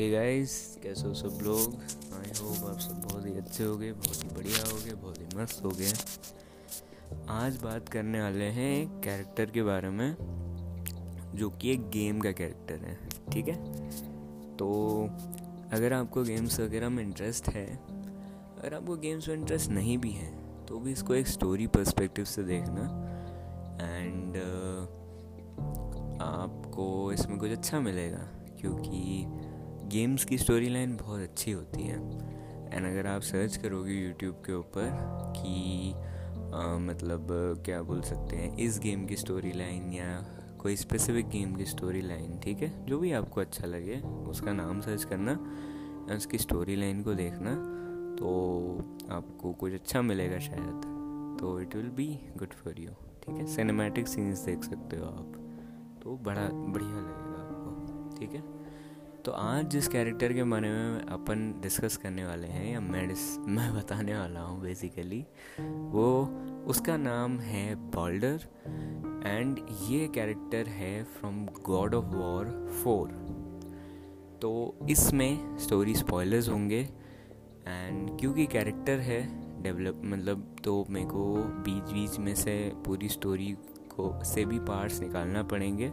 Hey guys कैसे हो सब लोग? आई होप आप सब बहुत ही अच्छे हो गए बहुत ही बढ़िया हो गए बहुत ही मस्त हो गए आज बात करने वाले हैं एक कैरेक्टर के बारे में जो कि एक गेम का कैरेक्टर है ठीक है? तो अगर आपको गेम्स वगैरह में इंटरेस्ट है अगर आपको गेम्स में इंटरेस्ट नहीं भी है तो भी इसको एक स्टोरी पर्सपेक्टिव से देखना। एंड uh, आपको इसमें कुछ अच्छा मिलेगा क्योंकि गेम्स की स्टोरी लाइन बहुत अच्छी होती है। एंड अगर आप सर्च करोगे यूट्यूब के ऊपर कि मतलब क्या बोल सकते हैं, इस गेम की स्टोरी लाइन या कोई स्पेसिफिक गेम की स्टोरी लाइन ठीक है? जो भी आपको अच्छा लगे, उसका नाम सर्च करना उसकी स्टोरी लाइन को देखना तो आपको कुछ अच्छा मिलेगा शायद। तो it will be good for you ठीक है? सिनेमैटिक सीन्स देख सकते हो आप। तो बड़ा, बढ़िया लगेगा आपको, ठीक है? तो आज जिस कैरेक्टर के बारे में अपन डिस्कस करने वाले हैं, या मैं मैं बताने वाला हूँ बेसिकली वो उसका नाम है बॉल्डर एंड ये कैरेक्टर है from God of War four तो इसमें स्टोरी स्पॉयलर्स होंगे एंड क्योंकि कैरेक्टर है डेवलप मतलब तो मेरे को बीच बीच में से पूरी स्टोरी को, से भी पार्ट्स निकालना पड़ेंगे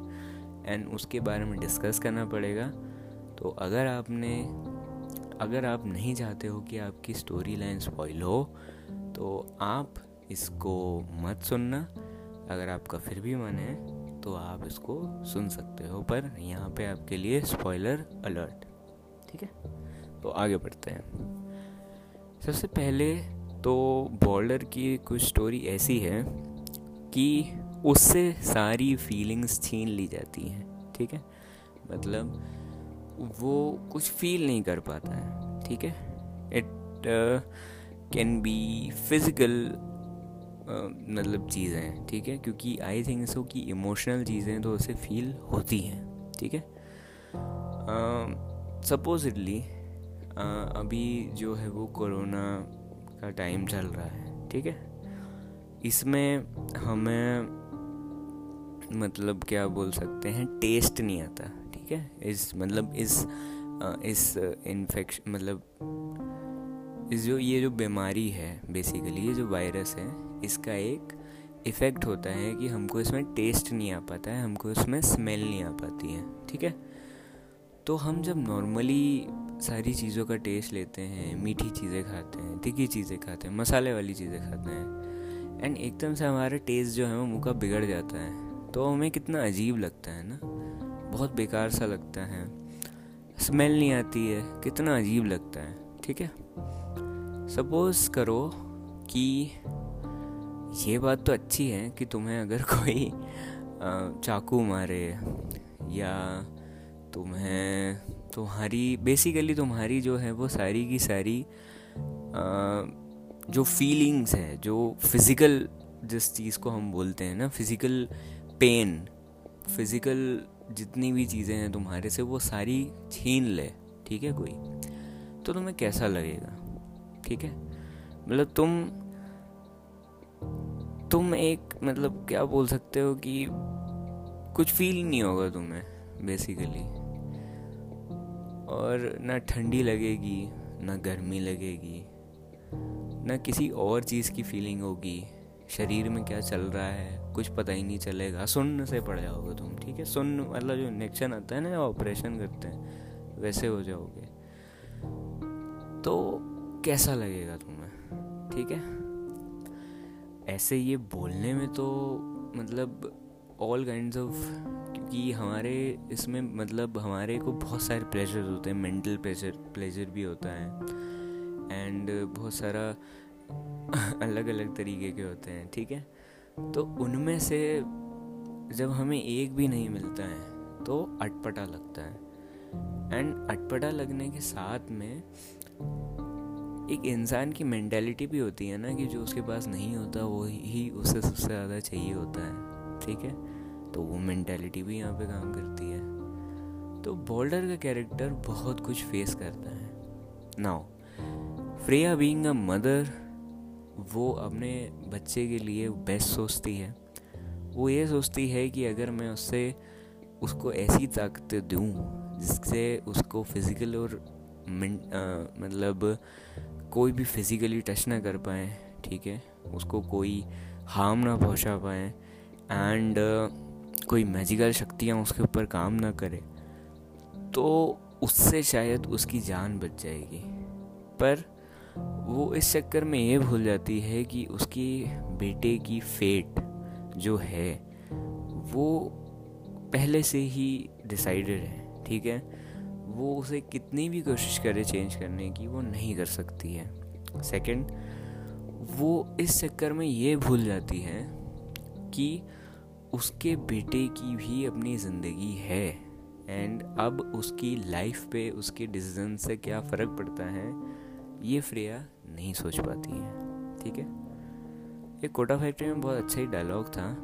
एंड उसके बारे में डिस्कस करना पड़ेगा। तो अगर आपने, अगर आप नहीं चाहते हो कि आपकी स्टोरी लाइन स्पॉइल हो तो आप इसको मत सुनना। अगर आपका फिर भी मन है तो आप इसको सुन सकते हो, पर यहाँ पे आपके लिए स्पॉइलर अलर्ट ठीक है? तो आगे बढ़ते हैं। सबसे पहले तो बॉर्डर की कुछ स्टोरी ऐसी है कि उससे सारी फीलिंग्स छीन ली जाती हैं, ठीक है? मतलब वो कुछ फील नहीं कर पाता है ठीक है? इट कैन बी फ़िज़िकल मतलब चीज़ें ठीक है? क्योंकि आई थिंक सो कि इमोशनल चीज़ें तो उसे फील होती हैं ठीक है? सपोजिटली uh, uh, अभी जो है वो कोरोना का टाइम चल रहा है ठीक है? इसमें हमें मतलब क्या बोल सकते हैं टेस्ट नहीं आता ठीक है? इस मतलब इस इस इन्फेक्शन मतलब इस जो, ये जो बीमारी है बेसिकली ये जो वायरस है, इसका एक इफ़ेक्ट होता है कि हमको इसमें टेस्ट नहीं आ पाता है, हमको इसमें स्मेल नहीं आ पाती है, ठीक है? तो हम जब नॉर्मली सारी चीज़ों का टेस्ट लेते हैं, मीठी चीज़ें खाते हैं, तीखी चीज़ें खाते हैं, मसाले वाली चीज़ें खाते हैं एंड एकदम से हमारा टेस्ट जो है वो मुँह का बिगड़ जाता है तो हमें कितना अजीब लगता है ना? बहुत बेकार सा लगता है। स्मेल नहीं आती है, कितना अजीब लगता है, ठीक है? सपोज़ करो कि ये बात तो अच्छी है कि तुम्हें अगर कोई चाकू मारे या तुम्हें तुम्हारी बेसिकली तुम्हारी जो है वो सारी की सारी जो फीलिंग्स है, जो फ़िज़िकल जिस चीज़ को हम बोलते हैं ना फ़िज़िकल पेन फ़िज़िकल जितनी भी चीज़ें हैं तुम्हारे से, वो सारी छीन ले। ठीक है कोई? तो तुम्हें कैसा लगेगा? ठीक है? मतलब तुम तुम एक मतलब क्या बोल सकते हो कि कुछ फील नहीं होगा तुम्हें बेसिकली और ना ठंडी लगेगी, ना गर्मी लगेगी, ना किसी और चीज़ की फीलिंग होगी। शरीर में क्या चल रहा है, कुछ पता ही नहीं चलेगा। सुन्न से पड़ जाओगे तुम, ठीक है? सुन मतलब जो इंजेक्शन आता है ना ऑपरेशन करते हैं, वैसे हो जाओगे। तो कैसा लगेगा तुम्हें, ठीक है? ऐसे ये बोलने में तो मतलब ऑल काइंड ऑफ़ क्योंकि हमारे इसमें मतलब हमारे को बहुत सारे प्लेजर होते हैं मेंटल प्लेजर प्लेजर भी होता है। एंड बहुत सारा अलग अलग तरीके के होते हैं, ठीक है? तो उनमें से जब हमें एक भी नहीं मिलता है तो अटपटा लगता है। एंड अटपटा लगने के साथ में एक इंसान की मैंटेलिटी भी होती है ना कि जो उसके पास नहीं होता, वो ही उसे सबसे ज़्यादा चाहिए होता है, ठीक है? तो वो मेंटेलिटी भी यहाँ पे काम करती है। तो बोल्डर का कैरेक्टर बहुत कुछ फेस करता है। Now Freya being a mother वो अपने बच्चे के लिए बेस्ट सोचती है। वो ये सोचती है कि अगर मैं उससे, उसको ऐसी ताकत दूँ, जिससे उसको फ़िज़िकल और मतलब कोई भी फिज़िकली टच ना कर पाए, ठीक है? उसको कोई हार्म ना पहुँचा पाए एंड कोई मैजिकल शक्तियाँ उसके ऊपर काम ना करे तो उससे शायद उसकी जान बच जाएगी। पर वो इस चक्कर में ये भूल जाती है कि उसकी बेटे की फेट जो है, वो पहले से ही डिसाइडेड है, ठीक है? वो उसे कितनी भी कोशिश करे चेंज करने की, वो नहीं कर सकती है। सेकंड वो इस चक्कर में ये भूल जाती है कि उसके बेटे की भी अपनी ज़िंदगी है एंड अब उसकी लाइफ पे उसके डिसीज़न से क्या फ़र्क पड़ता है? ये फ्रेया नहीं सोच पाती है, ठीक है? एक कोटा फैक्ट्री में बहुत अच्छा ही डायलॉग था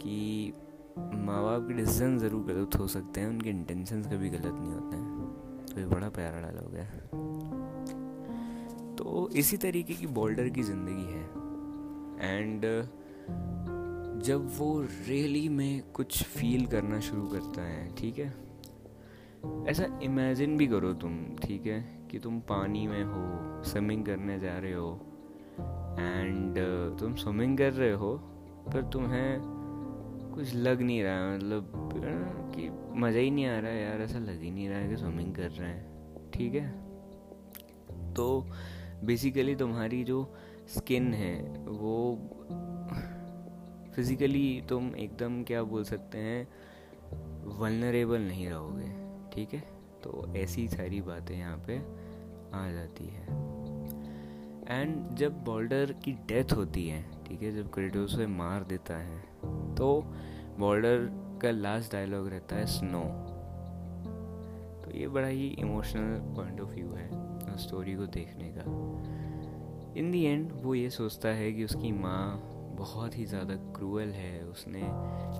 कि माँ बाप के डिसीज़न ज़रूर गलत हो सकते हैं, उनके इंटेंशन कभी गलत नहीं होते हैं। तो ये बड़ा प्यारा डायलॉग है। तो इसी तरीके की बॉर्डर की ज़िंदगी है। एंड जब वो रियली में कुछ फील करना शुरू करता है, ठीक है? ऐसा इमेजिन भी करो तुम, ठीक है? कि तुम पानी में हो स्विमिंग करने जा रहे हो एंड तुम स्विमिंग कर रहे हो, पर तुम्हें कुछ लग नहीं रहा है मतलब कि मज़ा ही नहीं आ रहा है यार, ऐसा लग ही नहीं रहा है कि स्विमिंग कर रहे हैं, ठीक है? तो बेसिकली तुम्हारी जो स्किन है, वो फिज़िकली तुम एकदम क्या बोल सकते हैं वलनरेबल नहीं रहोगे, ठीक है? तो ऐसी सारी बातें यहाँ पे आ जाती है। एंड जब बॉर्डर की डेथ होती है, ठीक है, जब क्रेडोस से मार देता है तो बॉर्डर का लास्ट डायलॉग रहता है स्नो तो ये बड़ा ही इमोशनल पॉइंट ऑफ़ व्यू है स्टोरी को देखने का। इन दी एंड वो ये सोचता है कि उसकी माँ बहुत ही ज़्यादा क्रूअल है, उसने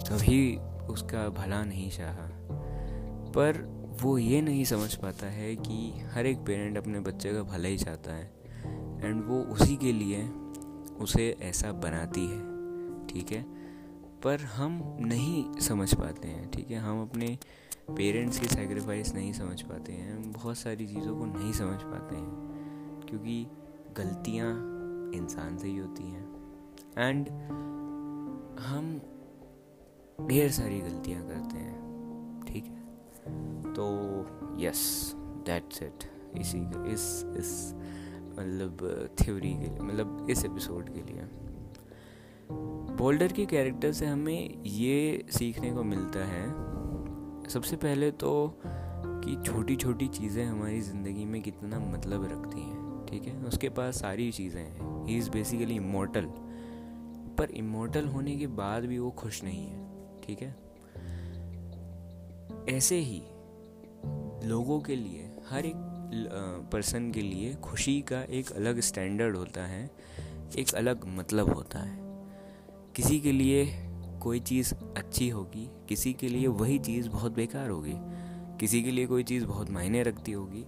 कभी उसका भला नहीं चाहा। पर वो ये नहीं समझ पाता है कि हर एक पेरेंट अपने बच्चे का भला ही चाहता है। एंड वो उसी के लिए उसे ऐसा बनाती है, ठीक है? पर हम नहीं समझ पाते हैं, ठीक है? हम अपने पेरेंट्स की सेक्रीफाइस नहीं समझ पाते हैं, हम बहुत सारी चीज़ों को नहीं समझ पाते हैं, क्योंकि गलतियाँ इंसान से ही होती हैं। एंड हम ढेर सारी गलतियाँ करते हैं, ठीक है? तो यस दैट्स इट इसी इस इस मतलब थ्योरी के लिए मतलब इस एपिसोड के लिए। बोल्डर के कैरेक्टर से हमें ये सीखने को मिलता है, सबसे पहले तो कि छोटी छोटी चीज़ें हमारी ज़िंदगी में कितना मतलब रखती हैं, ठीक है? उसके पास सारी चीज़ें हैं। ही इज़ बेसिकली इमोटल पर इमोटल होने के बाद भी वो खुश नहीं है, ठीक है? ऐसे ही लोगों के लिए, हर एक पर्सन के लिए खुशी का एक अलग स्टैंडर्ड होता है, एक अलग मतलब होता है। किसी के लिए कोई चीज़ अच्छी होगी, किसी के लिए वही चीज़ बहुत बेकार होगी, किसी के लिए कोई चीज़ बहुत मायने रखती होगी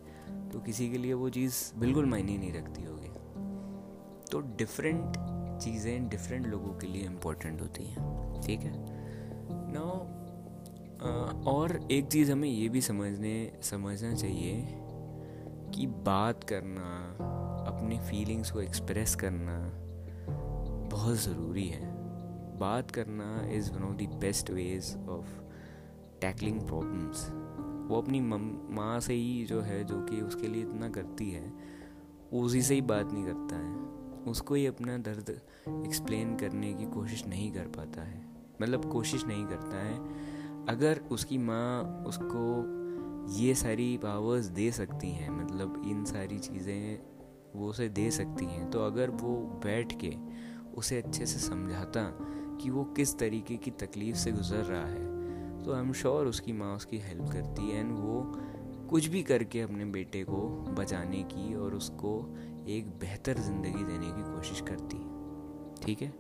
तो किसी के लिए वो चीज़ बिल्कुल मायने नहीं रखती होगी। तो डिफरेंट चीज़ें डिफरेंट लोगों के लिए इम्पोर्टेंट होती हैं, ठीक है? नो और एक चीज़ हमें ये भी समझने, समझना चाहिए कि बात करना, अपनी फीलिंग्स को एक्सप्रेस करना बहुत ज़रूरी है। बात करना is one of the best ways of tackling problems वो अपनी माँ से ही जो है, जो कि उसके लिए इतना करती है, उसी से ही बात नहीं करता है। उसको ही अपना दर्द एक्सप्लेन करने की कोशिश नहीं कर पाता है। मतलब कोशिश नहीं करता है अगर उसकी माँ उसको ये सारी पावर्स दे सकती हैं मतलब इन सारी चीज़ें वो उसे दे सकती हैं तो अगर वो बैठ के उसे अच्छे से समझाता कि वो किस तरीके की तकलीफ़ से गुज़र रहा है तो आई एम श्योर उसकी माँ उसकी हेल्प करती है एंड वो कुछ भी करके अपने बेटे को बचाने की और उसको एक बेहतर ज़िंदगी देने की कोशिश करती ठीक है?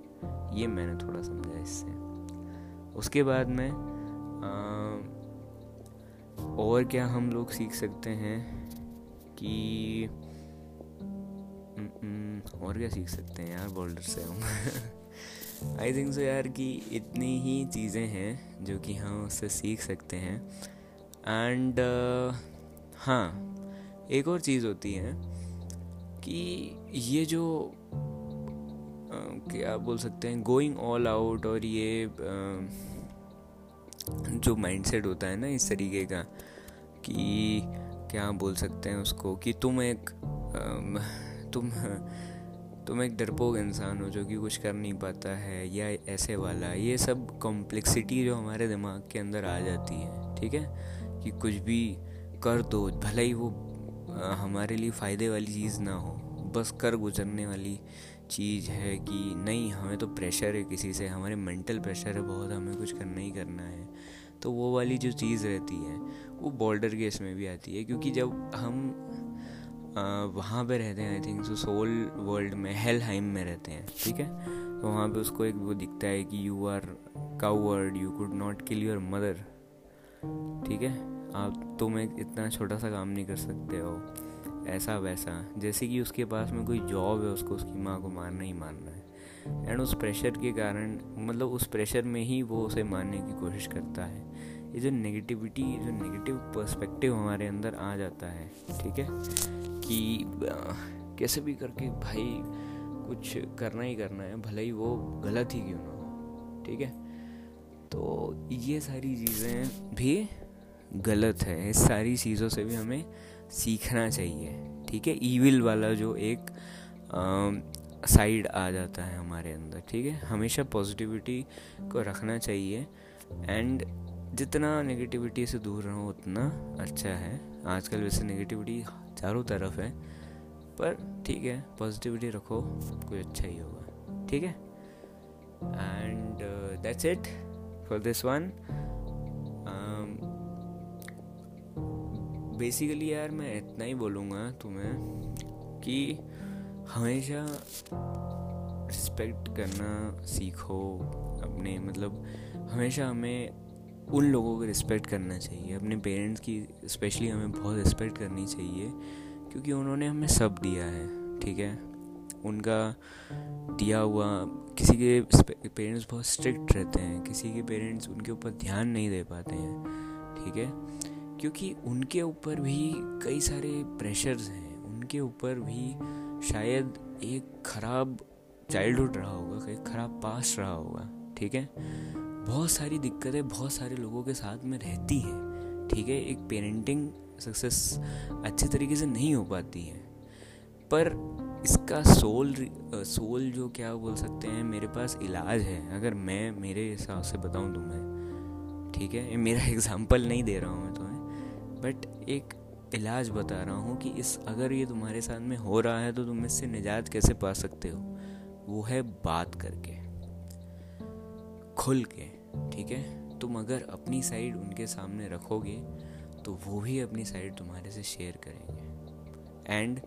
ये मैंने थोड़ा समझा इससे। उसके बाद में और क्या हम लोग सीख सकते हैं कि और क्या सीख सकते हैं यार बोल्डर से हम? आई थिंक सो यार कि इतनी ही चीज़ें हैं जो कि हम उससे सीख सकते हैं। एंड uh, हाँ एक और चीज़ होती है कि ये जो uh, क्या बोल सकते हैं गोइंग ऑल आउट और ये uh, जो माइंडसेट होता है ना इस तरीके का, कि क्या बोल सकते हैं उसको, कि तुम एक तुम तुम एक डरपोक इंसान हो जो कि कुछ कर नहीं पाता है, या ऐसे वाला, ये सब कॉम्प्लेक्सिटी जो हमारे दिमाग के अंदर आ जाती है, ठीक है? कि कुछ भी कर दो, भले ही वो हमारे लिए फ़ायदे वाली चीज़ ना हो, बस कर गुजरने वाली चीज़ है कि नहीं, हमें तो प्रेशर है किसी से, हमारे मेंटल प्रेशर है बहुत, हमें कुछ करना ही करना है। तो वो वाली जो चीज़ रहती है, वो बॉर्डर केस में भी आती है, क्योंकि जब हम वहाँ पे रहते हैं I think so soul world में हेल हाइम में रहते हैं, ठीक है? तो वहाँ पे उसको एक वो दिखता है कि you are coward you could not kill your mother ठीक है? आप, तुम एक इतना छोटा सा काम नहीं कर सकते हो। ऐसा वैसा, जैसे कि उसके पास में कोई जॉब है, उसको उसकी माँ को मारना ही मारना है। एंड उस प्रेशर के कारण मतलब उस प्रेशर में ही वो उसे मारने की कोशिश करता है। ये जो नेगेटिविटी जो नेगेटिव पर्सपेक्टिव हमारे अंदर आ जाता है, ठीक है? कि कैसे भी करके भाई कुछ करना ही करना है, भले ही वो गलत ही क्यों ना हो, ठीक है? तो ये सारी चीज़ें भी गलत है। इस सारी चीज़ों से भी हमें सीखना चाहिए। ठीक है? ईविल वाला जो एक साइड आ जाता है हमारे अंदर, ठीक है? हमेशा पॉजिटिविटी को रखना चाहिए एंड जितना नेगेटिविटी से दूर रहो, उतना अच्छा है। आजकल वैसे नेगेटिविटी चारों तरफ़ है, पर ठीक है पॉजिटिविटी रखो कुछ अच्छा ही होगा। ठीक है? And that's it for this one basically यार मैं इतना ही बोलूँगा तुम्हें कि हमेशा रिस्पेक्ट करना सीखो अपने मतलब हमेशा हमें उन लोगों को रिस्पेक्ट करना चाहिए, अपने पेरेंट्स की स्पेशली हमें बहुत रिस्पेक्ट करनी चाहिए, क्योंकि उन्होंने हमें सब दिया है, ठीक है? उनका दिया हुआ, किसी के पेरेंट्स बहुत स्ट्रिक्ट रहते हैं, किसी के पेरेंट्स उनके ऊपर ध्यान नहीं दे पाते हैं, ठीक है? क्योंकि उनके ऊपर भी कई सारे प्रेशर्स हैं। उनके ऊपर भी शायद एक ख़राब चाइल्डहुड रहा होगा, एक ख़राब पास रहा होगा, ठीक है? बहुत सारी दिक्कतें बहुत सारे लोगों के साथ में रहती हैं, ठीक है? एक पेरेंटिंग सक्सेस अच्छे तरीके से नहीं हो पाती है। पर इसका सोल सोल जो क्या बोल सकते हैं, मेरे पास इलाज है। अगर मैं, मेरे हिसाब से बताऊँ तुम्हें ठीक है? मेरा एग्ज़ाम्पल नहीं दे रहा हूँ मैं तुम्हें। बट एक इलाज बता रहा हूँ कि इस अगर ये तुम्हारे साथ में हो रहा है तो तुम इससे निजात कैसे पा सकते हो? वो है बात करके। खुल के, ठीक है? तुम अगर अपनी साइड उनके सामने रखोगे तो वो भी अपनी साइड तुम्हारे से शेयर करेंगे। एंड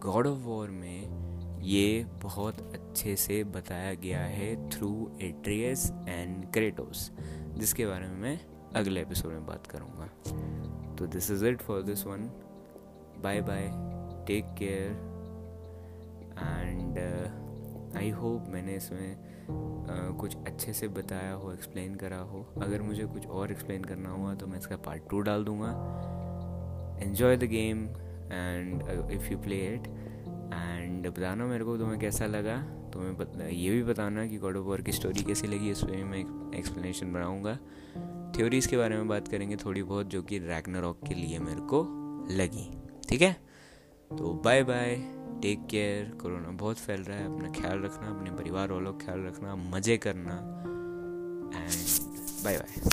गॉड ऑफ़ वॉर में ये बहुत अच्छे से बताया गया है थ्रू एट्रियस एंड क्रेटोस जिसके बारे में मैं अगले एपिसोड में बात करूँगा। तो this is it for this one bye bye take care and I hope मैंने इसमें uh, कुछ अच्छे से बताया हो एक्सप्लेन करा हो। अगर मुझे कुछ और एक्सप्लेन करना हुआ तो मैं इसका पार्ट टू डाल दूँगा। Enjoy the game and if you play it and बताना मेरे को तुम्हें कैसा लगा। तुम्हें ये भी बताना कि गॉड ऑफ़ वॉर की स्टोरी कैसी लगी। इस पर मैं एक्सप्लेनेशन बनाऊँगा। थ्योरीज़ के बारे में बात करेंगे थोड़ी बहुत, जो कि रैगनारॉक के लिए मेरे को लगी। ठीक है? तो bye bye take care corona बहुत फैल रहा है, अपना ख्याल रखना, अपने परिवार वालों का ख्याल रखना, मज़े करना एंड बाय बाय